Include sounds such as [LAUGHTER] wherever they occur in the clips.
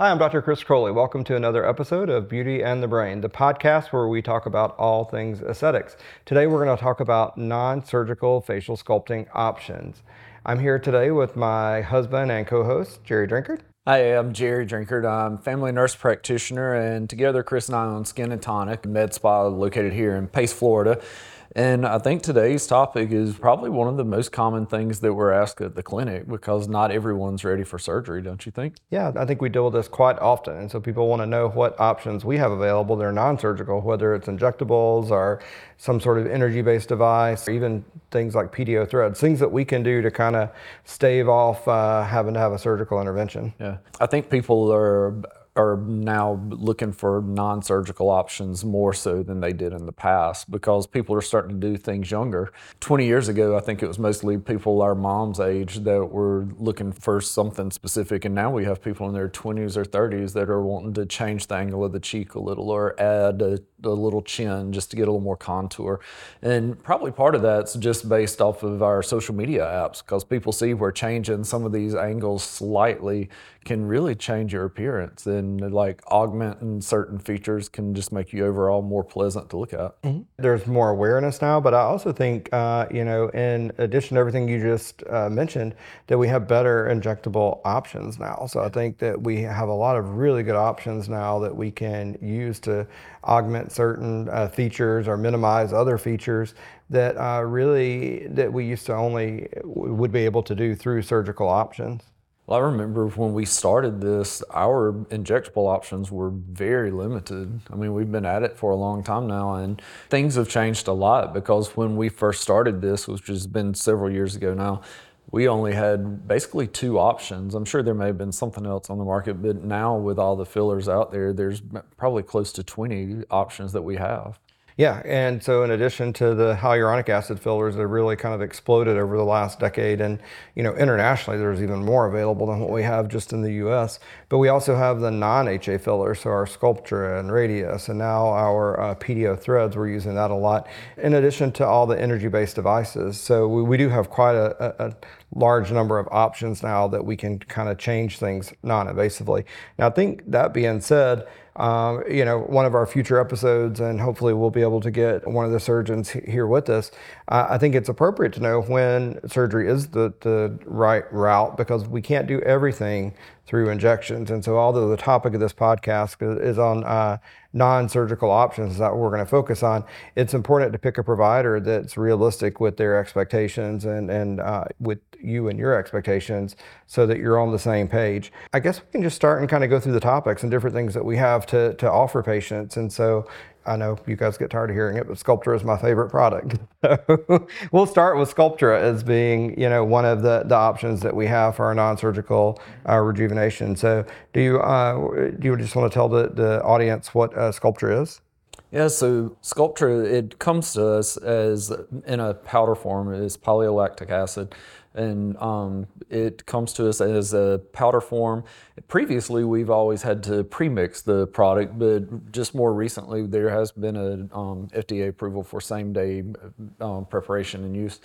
Hi, I'm Dr. Chris Croley. Welcome to another episode of Beauty and the Brain, the podcast where we talk about all things aesthetics. Today, we're going to talk about non surgical facial sculpting options. I'm here today with my husband and co host, Jerry Drinkard. Hi, I'm Jerry Drinkard. I'm family nurse practitioner, and together Chris and I own Skin and Tonic Med Spa located here in Pace, Florida. And I think today's topic is probably one of the most common things that we're asked at the clinic because not everyone's ready for surgery, don't you think? Yeah, I think we deal with this quite often. And so people want to know what options we have available that are non surgical, whether it's injectables or some sort of energy based device, or even things like PDO threads, things that we can do to kind of stave off uh, having to have a surgical intervention. Yeah. I think people are are now looking for non-surgical options more so than they did in the past because people are starting to do things younger. 20 years ago, I think it was mostly people our mom's age that were looking for something specific and now we have people in their 20s or 30s that are wanting to change the angle of the cheek a little or add a, a little chin just to get a little more contour. And probably part of that's just based off of our social media apps because people see we're changing some of these angles slightly can really change your appearance and like augmenting certain features can just make you overall more pleasant to look at. Mm-hmm. There's more awareness now, but I also think, uh, you know, in addition to everything you just uh, mentioned, that we have better injectable options now. So I think that we have a lot of really good options now that we can use to augment certain uh, features or minimize other features that uh, really that we used to only would be able to do through surgical options. Well, I remember when we started this, our injectable options were very limited. I mean, we've been at it for a long time now, and things have changed a lot because when we first started this, which has been several years ago now, we only had basically two options. I'm sure there may have been something else on the market, but now with all the fillers out there, there's probably close to 20 options that we have. Yeah, and so in addition to the hyaluronic acid fillers that really kind of exploded over the last decade, and you know internationally there's even more available than what we have just in the U.S. But we also have the non-HA fillers, so our Sculptra and Radiesse, and now our uh, PDO threads. We're using that a lot, in addition to all the energy-based devices. So we, we do have quite a, a large number of options now that we can kind of change things non-invasively. Now, I think that being said, um, you know, one of our future episodes, and hopefully we'll be able to get one of the surgeons here with us. Uh, I think it's appropriate to know when surgery is the, the right route because we can't do everything through injections. And so, although the topic of this podcast is on uh, non surgical options that we're going to focus on, it's important to pick a provider that's realistic with their expectations and, and uh, with you and your expectations so that you're on the same page. I guess we can just start and kind of go through the topics and different things that we have to, to offer patients. And so, I know you guys get tired of hearing it, but Sculptra is my favorite product. [LAUGHS] So we'll start with Sculptra as being, you know, one of the, the options that we have for our non-surgical uh, rejuvenation. So, do you uh, do you just want to tell the, the audience what uh, Sculptra is? Yeah, so Sculptra it comes to us as in a powder form. It is polylactic acid and um, it comes to us as a powder form. Previously, we've always had to premix the product, but just more recently, there has been a um, FDA approval for same day um, preparation and use.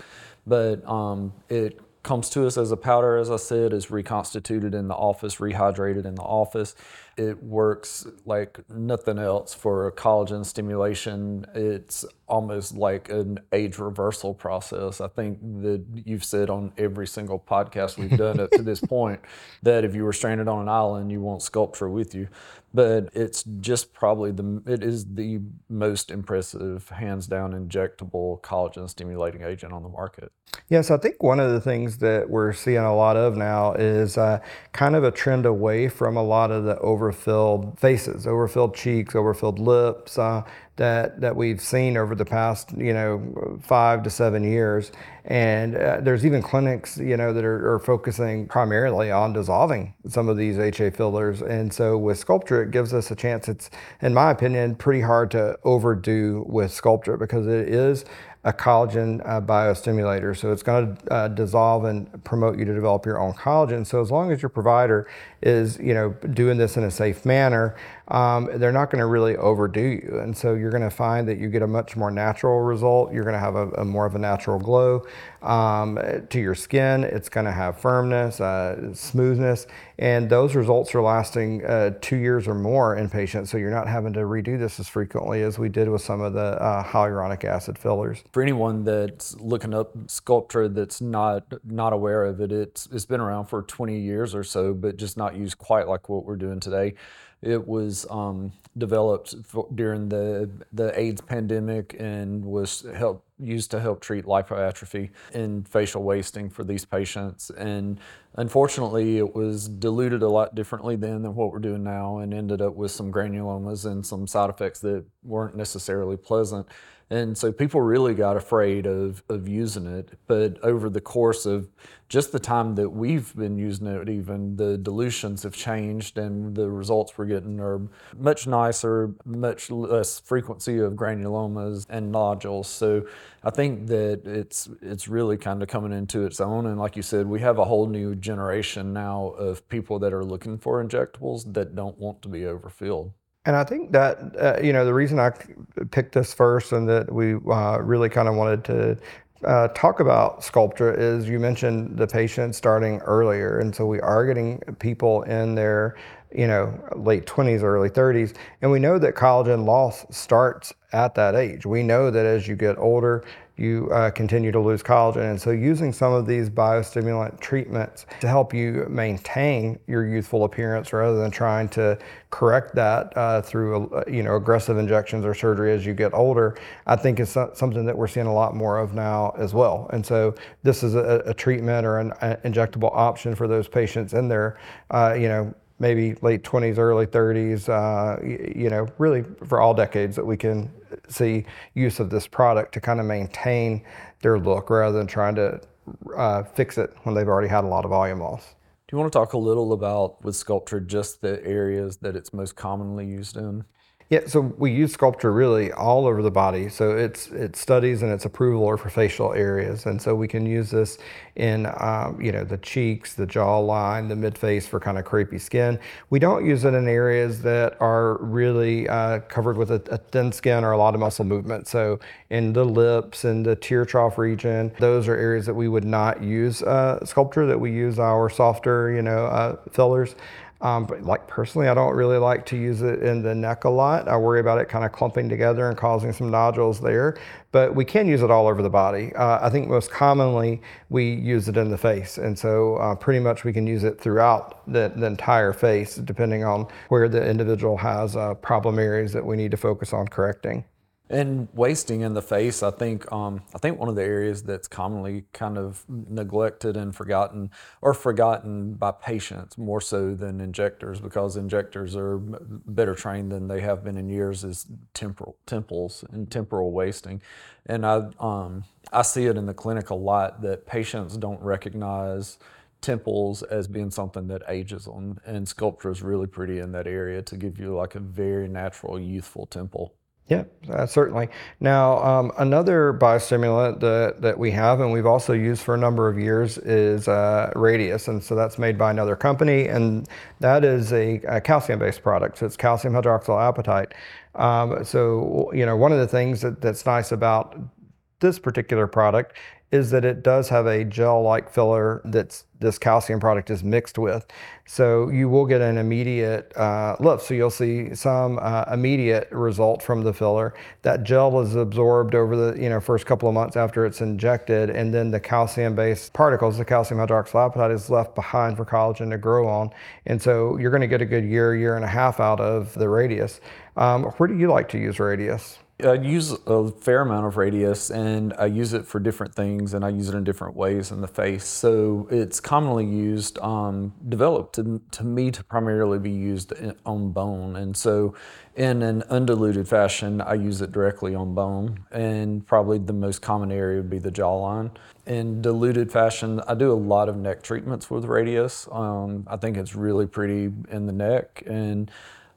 But um, it comes to us as a powder, as I said, is reconstituted in the office, rehydrated in the office. It works like nothing else for collagen stimulation. It's almost like an age reversal process. I think that you've said on every single podcast we've done up to this [LAUGHS] point that if you were stranded on an island, you want Sculptra with you. But it's just probably the it is the most impressive, hands down, injectable collagen stimulating agent on the market. Yes, I think one of the things that we're seeing a lot of now is uh, kind of a trend away from a lot of the overfilled faces, overfilled cheeks, overfilled lips. Uh, that that we've seen over the past you know five to seven years, and uh, there's even clinics you know that are, are, focusing primarily on dissolving some of these HA fillers, and so with Sculptra it gives us a chance. It's in my opinion pretty hard to overdo with Sculptra because it is a collagen uh, biostimulator. So it's going to uh, dissolve and promote you to develop your own collagen. So as long as your provider is, you know, doing this in a safe manner, um, they're not going to really overdo you. And so you're going to find that you get a much more natural result. You're going to have a, a more of a natural glow um, to your skin. It's going to have firmness, uh, smoothness, and those results are lasting uh, two years or more in patients. So you're not having to redo this as frequently as we did with some of the uh, hyaluronic acid fillers. For anyone that's looking up Sculptra that's not not aware of it, it's it's been around for 20 years or so, but just not used quite like what we're doing today. It was um, developed for, during the the AIDS pandemic and was help used to help treat lipoatrophy and facial wasting for these patients. And unfortunately, it was diluted a lot differently then than what we're doing now, and ended up with some granulomas and some side effects that weren't necessarily pleasant. And so people really got afraid of, of using it. But over the course of just the time that we've been using it, even the dilutions have changed and the results we're getting are much nicer, much less frequency of granulomas and nodules. So I think that it's it's really kind of coming into its own. And like you said, we have a whole new generation now of people that are looking for injectables that don't want to be overfilled. And I think that, uh, you know, the reason I picked this first and that we uh, really kind of wanted to uh, talk about Sculptra is you mentioned the patient starting earlier. And so we are getting people in their, you know, late 20s, early 30s. And we know that collagen loss starts at that age. We know that as you get older, you uh, continue to lose collagen. And so using some of these biostimulant treatments to help you maintain your youthful appearance rather than trying to correct that uh, through, uh, you know, aggressive injections or surgery as you get older, I think is something that we're seeing a lot more of now as well. And so this is a, a treatment or an injectable option for those patients in there, uh, you know, maybe late 20s, early 30s, uh, you know, really for all decades that we can see use of this product to kind of maintain their look rather than trying to uh, fix it when they've already had a lot of volume loss. Do you want to talk a little about with Sculptra just the areas that it's most commonly used in? Yeah, so we use Sculptra really all over the body. So it's it studies and its approval are for facial areas, and so we can use this in um, you know the cheeks, the jawline, the mid face for kind of crepey skin. We don't use it in areas that are really uh, covered with a, a, thin skin or a lot of muscle movement. So in the lips and the tear trough region, those are areas that we would not use uh, Sculptra. That we use our softer you know uh, fillers. Um, but like personally, I don't really like to use it in the neck a lot. I worry about it kind of clumping together and causing some nodules there. But we can use it all over the body. Uh, I think most commonly we use it in the face. And so uh, pretty much we can use it throughout the, the, entire face, depending on where the individual has uh, problem areas that we need to focus on correcting. And wasting in the face, I think, um, I think one of the areas that's commonly kind of neglected and forgotten, or forgotten by patients more so than injectors, because injectors are better trained than they have been in years, is temporal temples and temporal wasting. And I, um, I see it in the clinic a lot that patients don't recognize temples as being something that ages and Sculptra is really pretty in that area to give you like a very natural, youthful temple. Yeah, uh, certainly. Now, um, another biostimulant that, that we have and we've also used for a number of years is uh, Radiesse. And so that's made by another company, and that is a, a calcium based product. So it's calcium hydroxyl Um, so, you know, one of the things that, that's nice about this particular product is that it does have a gel-like filler that's this calcium product is mixed with. So you will get an immediate uh, lift. So you'll see some uh, immediate result from the filler. That gel is absorbed over the you know first couple of months after it's injected, and then the calcium-based particles, the calcium hydroxyapatite, is left behind for collagen to grow on. And so you're going to get a good year, year and a half out of the Radiesse. Um, where do you like to use Radiesse? I use a fair amount of Radiesse and I use it for different things and I use it in different ways in the face. So it's commonly used, um, developed to, to me to primarily be used on bone. And so in an undiluted fashion, I use it directly on bone. And probably the most common area would be the jawline. In diluted fashion, I do a lot of neck treatments with Radiesse. Um, I think it's really pretty in the neck and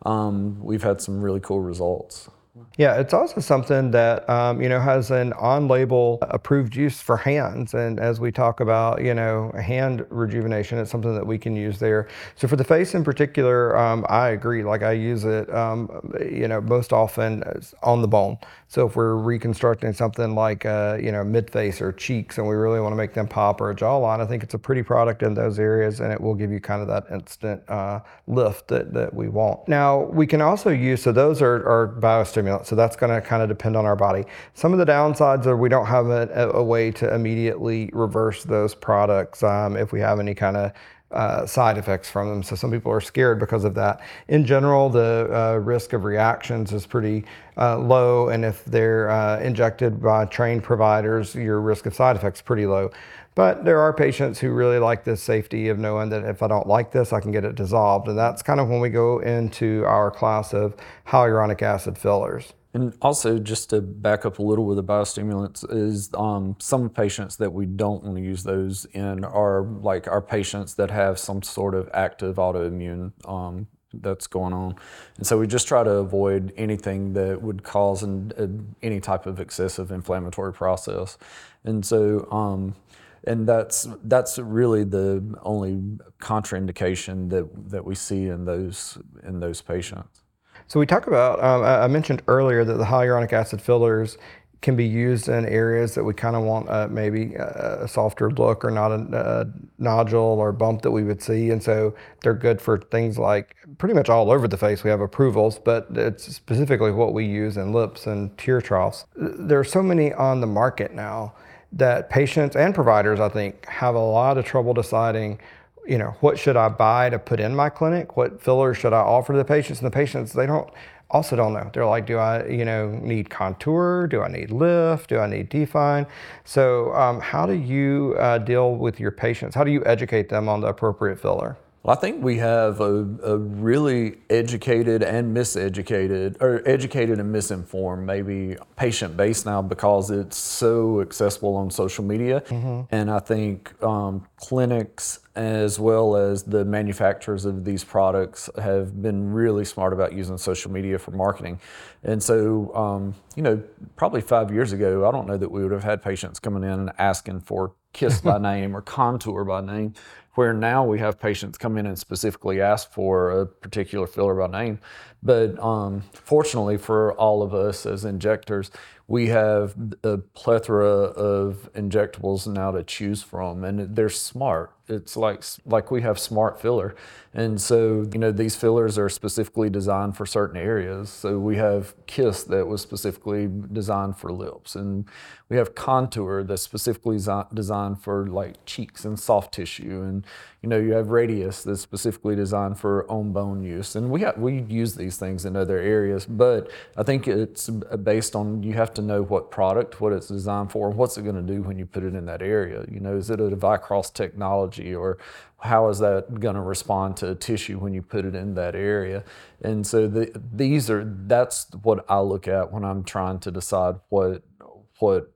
um, we've had some really cool results Yeah, it's also something that um, you know has an on-label approved use for hands, and as we talk about you know hand rejuvenation, it's something that we can use there. So for the face in particular, um, I agree. Like I use it, um, you know, most often on the bone. So if we're reconstructing something like uh, you know mid face or cheeks, and we really want to make them pop or a jawline, I think it's a pretty product in those areas, and it will give you kind of that instant uh, lift that that we want. Now we can also use so those are, are biostimulants, so that's going to kind of depend on our body. Some of the downsides are we don't have a, a way to immediately reverse those products um, if we have any kind of uh, side effects from them. So some people are scared because of that. In general, the uh, risk of reactions is pretty uh, low, and if they're uh, injected by trained providers, your risk of side effects is pretty low. But there are patients who really like the safety of knowing that if I don't like this, I can get it dissolved. And that's kind of when we go into our class of hyaluronic acid fillers. And also, just to back up a little with the biostimulants, is um, some patients that we don't want to use those in are like our patients that have some sort of active autoimmune um, that's going on. And so we just try to avoid anything that would cause an, a, any type of excessive inflammatory process. And so, um, and that's that's really the only contraindication that that we see in those in those patients. So we talk about, um, I mentioned earlier that the hyaluronic acid fillers can be used in areas that we kind of want uh, maybe a, softer look or not a, a, nodule or bump that we would see. And so they're good for things like pretty much all over the face. We have approvals, but it's specifically what we use in lips and tear troughs. There are so many on the market now that patients and providers, I think, have a lot of trouble deciding you know, what should I buy to put in my clinic? What fillers should I offer to the patients? And the patients, they don't also don't know. They're like, do I, you know, need contour? Do I need lift? Do I need define? So, um, how do you uh, deal with your patients? How do you educate them on the appropriate filler? Well, I think we have a, a, really educated and miseducated, or educated and misinformed, maybe patient base now because it's so accessible on social media. Mm-hmm. And I think um, clinics as well as the manufacturers of these products have been really smart about using social media for marketing. And so, um, you know, probably five years ago, I don't know that we would have had patients coming in and asking for Kysse by [LAUGHS] name or Contour by name where now we have patients come in and specifically ask for a particular filler by name. But um, fortunately for all of us as injectors, we have a plethora of injectables now to choose from, and they're smart. It's like like we have smart filler, and so you know these fillers are specifically designed for certain areas. So we have Kysse that was specifically designed for lips, and we have Contour that's specifically designed for like cheeks and soft tissue, and you know you have Radiesse that's specifically designed for on bone use, and we have, we use these things in other areas, but I think it's based on you have to know what product, what it's designed for, and what's it going to do when you put it in that area. You know, is it a Vycross technology or how is that going to respond to tissue when you put it in that area? And so the, these are that's what I look at when I'm trying to decide what what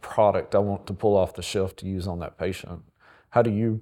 product I want to pull off the shelf to use on that patient. How do you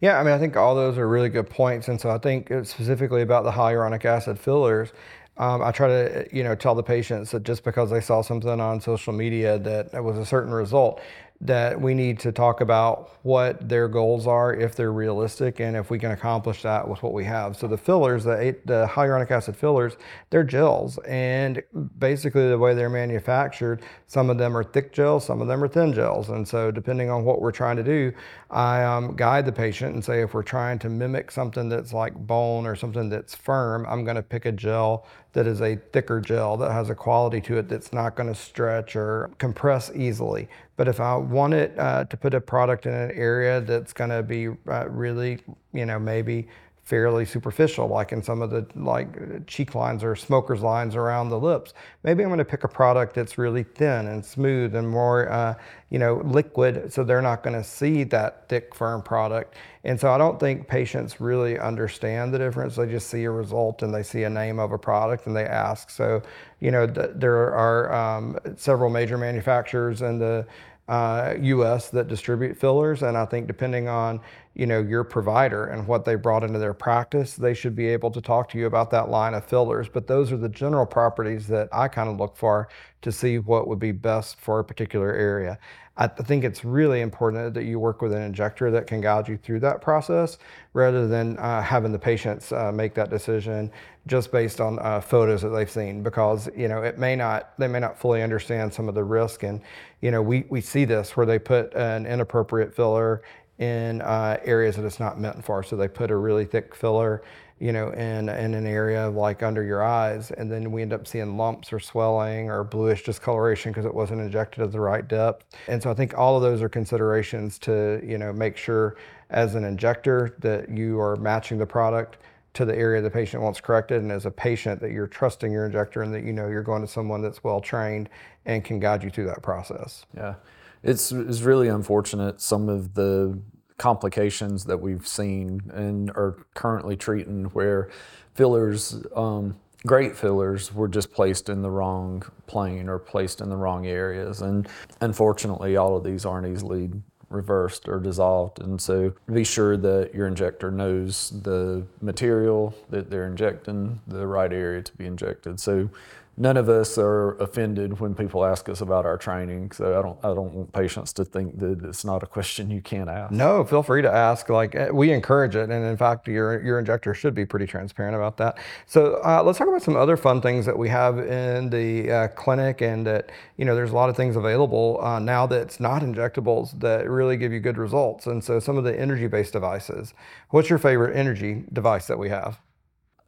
yeah, I mean, I think all those are really good points. And so I think specifically about the hyaluronic acid fillers, um, I try to, you know, tell the patients that just because they saw something on social media that it was a certain result, that we need to talk about what their goals are, if they're realistic, and if we can accomplish that with what we have. So the fillers, the, the hyaluronic acid fillers, they're gels, and basically the way they're manufactured, some of them are thick gels, some of them are thin gels, and so depending on what we're trying to do, I um, guide the patient and say if we're trying to mimic something that's like bone or something that's firm, I'm going to pick a gel that is a thicker gel that has a quality to it that's not going to stretch or compress easily. But if I want it uh, to put a product in an area that's going to be uh, really, you know, maybe fairly superficial, like in some of the like cheek lines or smoker's lines around the lips. Maybe I'm going to pick a product that's really thin and smooth and more, uh, you know, liquid, so they're not going to see that thick, firm product. And so I don't think patients really understand the difference. They just see a result and they see a name of a product and they ask. So, you know, th- there are um, several major manufacturers in the uh, U.S. that distribute fillers, and I think depending on you know your provider and what they brought into their practice, they should be able to talk to you about that line of fillers. But those are the general properties that I kind of look for to see what would be best for a particular area. I think it's really important that you work with an injector that can guide you through that process rather than uh, having the patients uh, make that decision just based on uh, photos that they've seen because you know it may not they may not fully understand some of the risk. And you know we, we see this where they put an inappropriate filler in uh, areas that it's not meant for. So they put a really thick filler you know, in, in an area like under your eyes, and then we end up seeing lumps or swelling or bluish discoloration because it wasn't injected at the right depth. And so I think all of those are considerations to, you know, make sure as an injector that you are matching the product to the area the patient wants corrected, and as a patient that you're trusting your injector and that you know you're going to someone that's well trained and can guide you through that process. Yeah, it's it's really unfortunate some of the complications that we've seen and are currently treating where fillers, um, great fillers, were just placed in the wrong plane or placed in the wrong areas. And unfortunately, all of these aren't easily reversed or dissolved. And so be sure that your injector knows the material that they're injecting, the right area to be injected. So none of us are offended when people ask us about our training. So I don't I don't want patients to think that it's not a question you can't ask. No, feel free to ask. Like eh, we encourage it, and in fact, your your injector should be pretty transparent about that. So uh, let's talk about some other fun things that we have in the uh, clinic, and that you know there's a lot of things available uh, now that's not injectables that really give you good results. And so some of the energy-based devices. What's your favorite energy device that we have?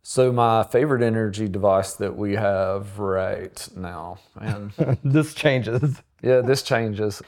So my favorite energy device that we have right now, and [LAUGHS] this changes. Yeah, this changes.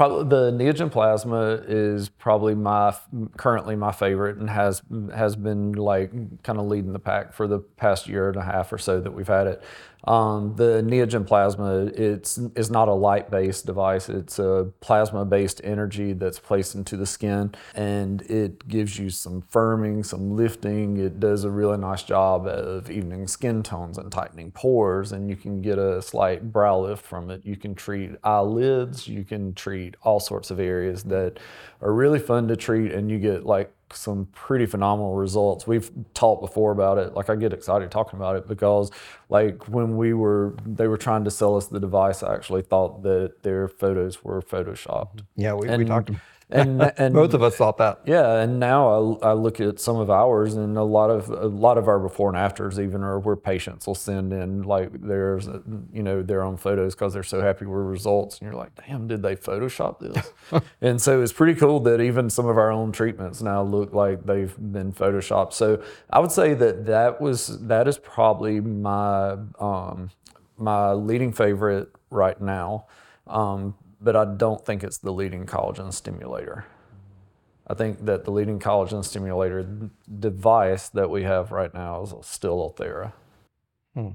Probably the Neogen plasma is probably my currently my favorite and has has been like kind of leading the pack for the past year and a half or so that we've had it. Um, the Neogen plasma, it's is not a light-based device. It's a plasma-based energy that's placed into the skin, and it gives you some firming, some lifting. It does a really nice job of evening skin tones and tightening pores, and you can get a slight brow lift from it. You can treat eyelids. You can treat all sorts of areas that are really fun to treat, and you get like some pretty phenomenal results. We've talked before about it. Like I get excited talking about it because like when we were they were trying to sell us the device, I actually thought that their photos were photoshopped. Yeah, we, and, we talked and, [LAUGHS] and both of us thought that. Yeah, and now I, I look at some of ours, and a lot of a lot of our before and afters even are where patients will send in like there's you know their own photos because they're so happy with results, and you're like, damn, did they Photoshop this? [LAUGHS] and so it's pretty cool that even some of our own treatments now look like they've been photoshopped. So I would say that that was that is probably my um, my leading favorite right now. Um, but I don't think it's the leading collagen stimulator. I think that the leading collagen stimulator device that we have right now is still Ulthera. Hmm.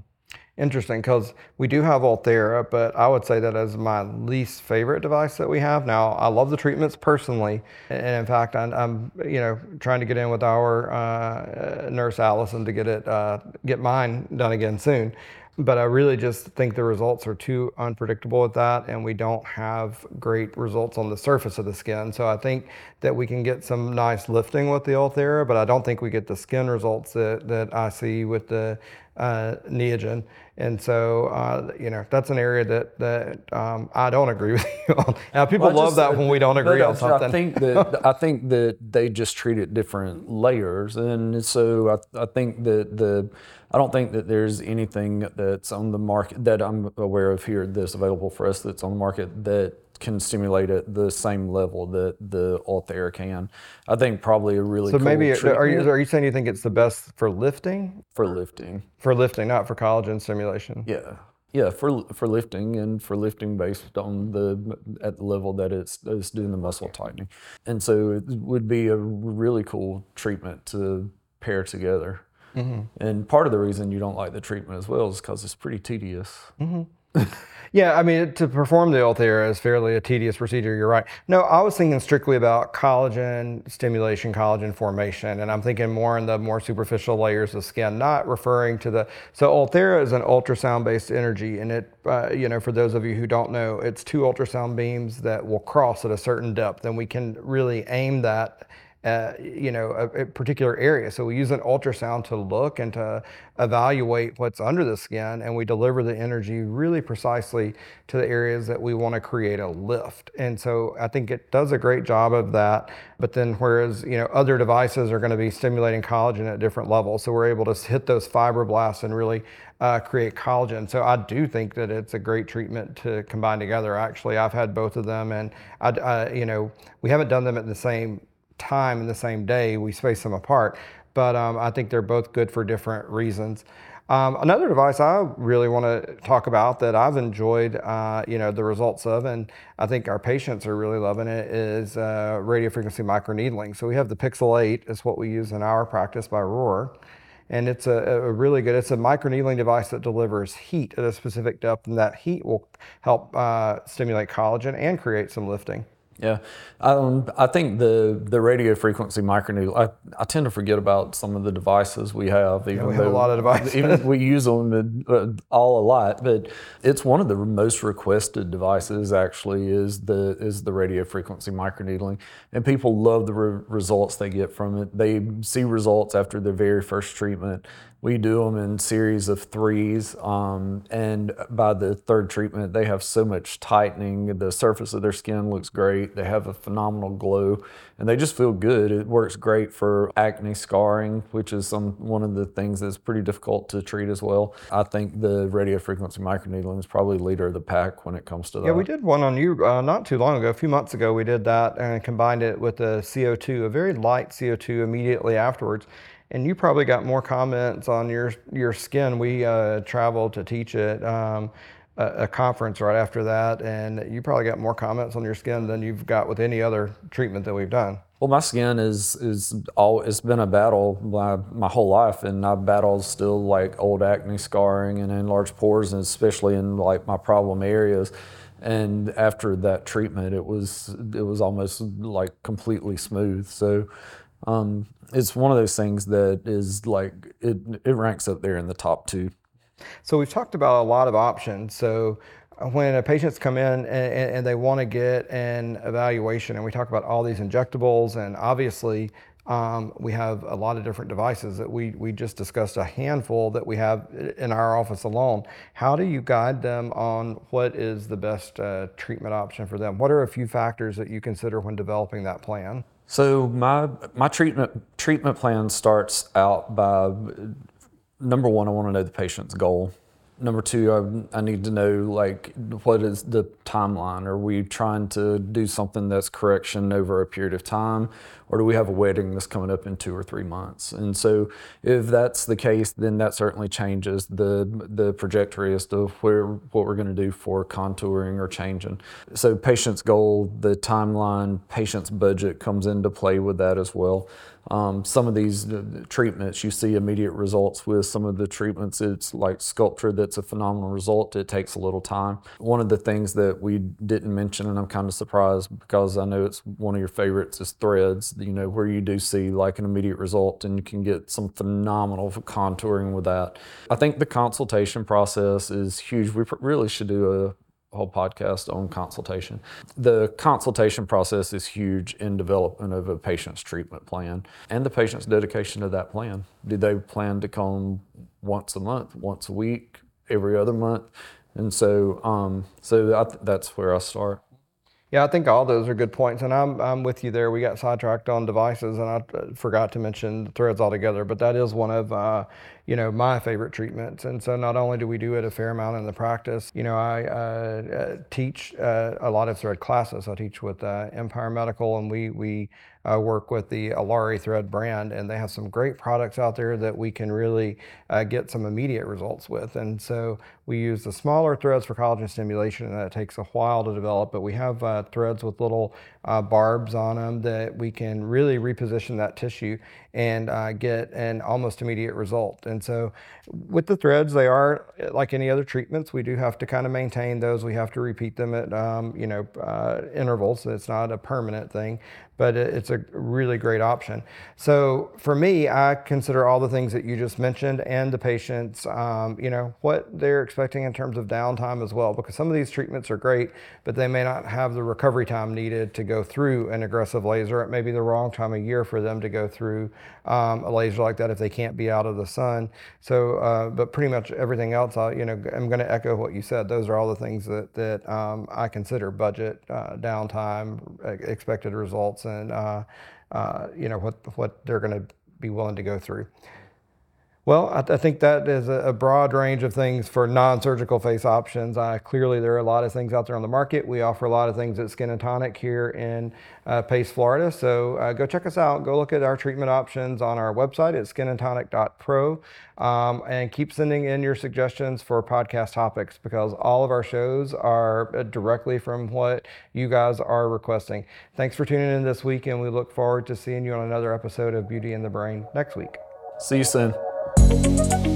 Interesting, because we do have Ulthera, but I would say that as my least favorite device that we have. Now, I love the treatments personally, and in fact, I'm, I'm you know trying to get in with our uh, nurse Allison to get it uh, get mine done again soon but I really just think the results are too unpredictable with that, and we don't have great results on the surface of the skin. So I think that we can get some nice lifting with the Ulthera, but I don't think we get the skin results that, that I see with the uh, Neogen. And so, uh, you know, that's an area that that um, I don't agree [LAUGHS] with you on. Now, people well, love just, that when we don't agree on something. I think that [LAUGHS] I think that they just treat it different layers, and so I, I think that the I don't think that there's anything that's on the market that I'm aware of here that's available for us that's on the market that can stimulate at the same level that the Ulthera can. I think probably a really so cool maybe are you are you saying you think it's the best for lifting? For lifting. For lifting, not for collagen stimulation. Yeah. Yeah, for for lifting and for lifting based on the at the level that it's, it's doing the muscle tightening, and so it would be a really cool treatment to pair together. Mm-hmm. And part of the reason you don't like the treatment as well is because it's pretty tedious. Mm-hmm. Yeah, I mean, to perform the Ulthera is fairly a tedious procedure. You're right. No, I was thinking strictly about collagen stimulation, collagen formation, and I'm thinking more in the more superficial layers of skin, not referring to the. So Ulthera is an ultrasound-based energy, and it, uh, you know, for those of you who don't know, it's two ultrasound beams that will cross at a certain depth, and we can really aim that uh, you know, a, a, particular area. So we use an ultrasound to look and to evaluate what's under the skin, and we deliver the energy really precisely to the areas that we want to create a lift. And so I think it does a great job of that. But then, whereas you know other devices are going to be stimulating collagen at different levels, so we're able to hit those fibroblasts and really uh, create collagen. So I do think that it's a great treatment to combine together. Actually, I've had both of them, and I, I you know, we haven't done them at the same time in the same day. We space them apart, but um, I think they're both good for different reasons. Um, another device I really want to talk about that I've enjoyed, uh, you know, the results of, and I think our patients are really loving it, is uh, radiofrequency microneedling. So we have the Pixel 8, is what we use in our practice by Roar. And it's a, a really good, it's a microneedling device that delivers heat at a specific depth, and that heat will help uh, stimulate collagen and create some lifting. Yeah, um, I think the the radio frequency microneedle. I, I tend to forget about some of the devices we have. Even yeah, we have a lot of devices. even if we use them uh, all a lot, but it's one of the most requested devices. Actually, is the is the radio frequency microneedling, and people love the re- results they get from it. They see results after their very first treatment we do them in series of threes, um, and by the third treatment, they have so much tightening. The surface of their skin looks great. They have a phenomenal glow, and they just feel good. It works great for acne scarring, which is some one of the things that's pretty difficult to treat as well. I think the radio frequency microneedling is probably leader of the pack when it comes to that. Yeah, we did one on you uh, not too long ago. A few months ago, we did that and combined it with a CO2, a very light CO2 immediately afterwards and you probably got more comments on your your skin. We uh, traveled to teach it. Um, a, conference right after that, and you probably got more comments on your skin than you've got with any other treatment that we've done. Well, my skin is is all it's been a battle my, my whole life, and I battle still like old acne scarring and enlarged pores, and especially in like my problem areas. And after that treatment, it was it was almost like completely smooth. So um, it's one of those things that is like it, it ranks up there in the top two. So we've talked about a lot of options. So when a patient's come in and, and they want to get an evaluation, and we talk about all these injectables, and obviously um, we have a lot of different devices that we, we just discussed a handful that we have in our office alone. How do you guide them on what is the best uh, treatment option for them? What are a few factors that you consider when developing that plan? So my my treatment treatment plan starts out by number one, I want to know the patient's goal. Number two, I, I, need to know like what is the timeline? Are we trying to do something that's correction over a period of time, or do we have a wedding that's coming up in two or three months? And so, if that's the case, then that certainly changes the the trajectory as to where what we're going to do for contouring or changing. So, patient's goal, the timeline, patient's budget comes into play with that as well. Um, some of these treatments, you see immediate results with some of the treatments. It's like Sculptra that's a phenomenal result. It takes a little time. One of the things that we didn't mention, and I'm kind of surprised because I know it's one of your favorites, is threads, you know, where you do see like an immediate result and you can get some phenomenal contouring with that. I think the consultation process is huge. We really should do a whole podcast on consultation. The consultation process is huge in development of a patient's treatment plan and the patient's dedication to that plan. Do they plan to come once a month, once a week, every other month? And so, um, so th- that's where I start. Yeah, I think all those are good points, and I'm I'm with you there. We got sidetracked on devices, and I uh, forgot to mention threads altogether. But that is one of uh, you know my favorite treatments, and so not only do we do it a fair amount in the practice, you know, I uh, uh teach uh, a lot of thread classes. I teach with uh, Empire Medical, and we we uh, work with the Alari Thread brand, and they have some great products out there that we can really uh, get some immediate results with. And so we use the smaller threads for collagen stimulation, and that takes a while to develop. But we have uh, threads with little uh, barbs on them that we can really reposition that tissue and uh, get an almost immediate result. And so, with the threads, they are like any other treatments. We do have to kind of maintain those. We have to repeat them at um, you know uh, intervals. It's not a permanent thing, but it's a really great option. So for me, I consider all the things that you just mentioned and the patients, um, you know, what they're expecting in terms of downtime as well, because some of these treatments are great, but they may not have the recovery time needed to go through an aggressive laser. It may be the wrong time of year for them to go through um, a laser like that if they can't be out of the sun. So, uh, but pretty much everything else, I, you know, I'm going to echo what you said. Those are all the things that that um, I consider budget, uh, downtime, expected results, and uh, uh, you know what what they're going to be willing to go through. Well, I, I think that is a, broad range of things for non-surgical face options. Uh, clearly, there are a lot of things out there on the market. We offer a lot of things at Skin and Tonic here in uh, Pace, Florida. So uh, go check us out. Go look at our treatment options on our website at skinandtonic.pro, um, and keep sending in your suggestions for podcast topics because all of our shows are uh, directly from what you guys are requesting. Thanks for tuning in this week, and we look forward to seeing you on another episode of Beauty in the Brain next week. See you soon thank you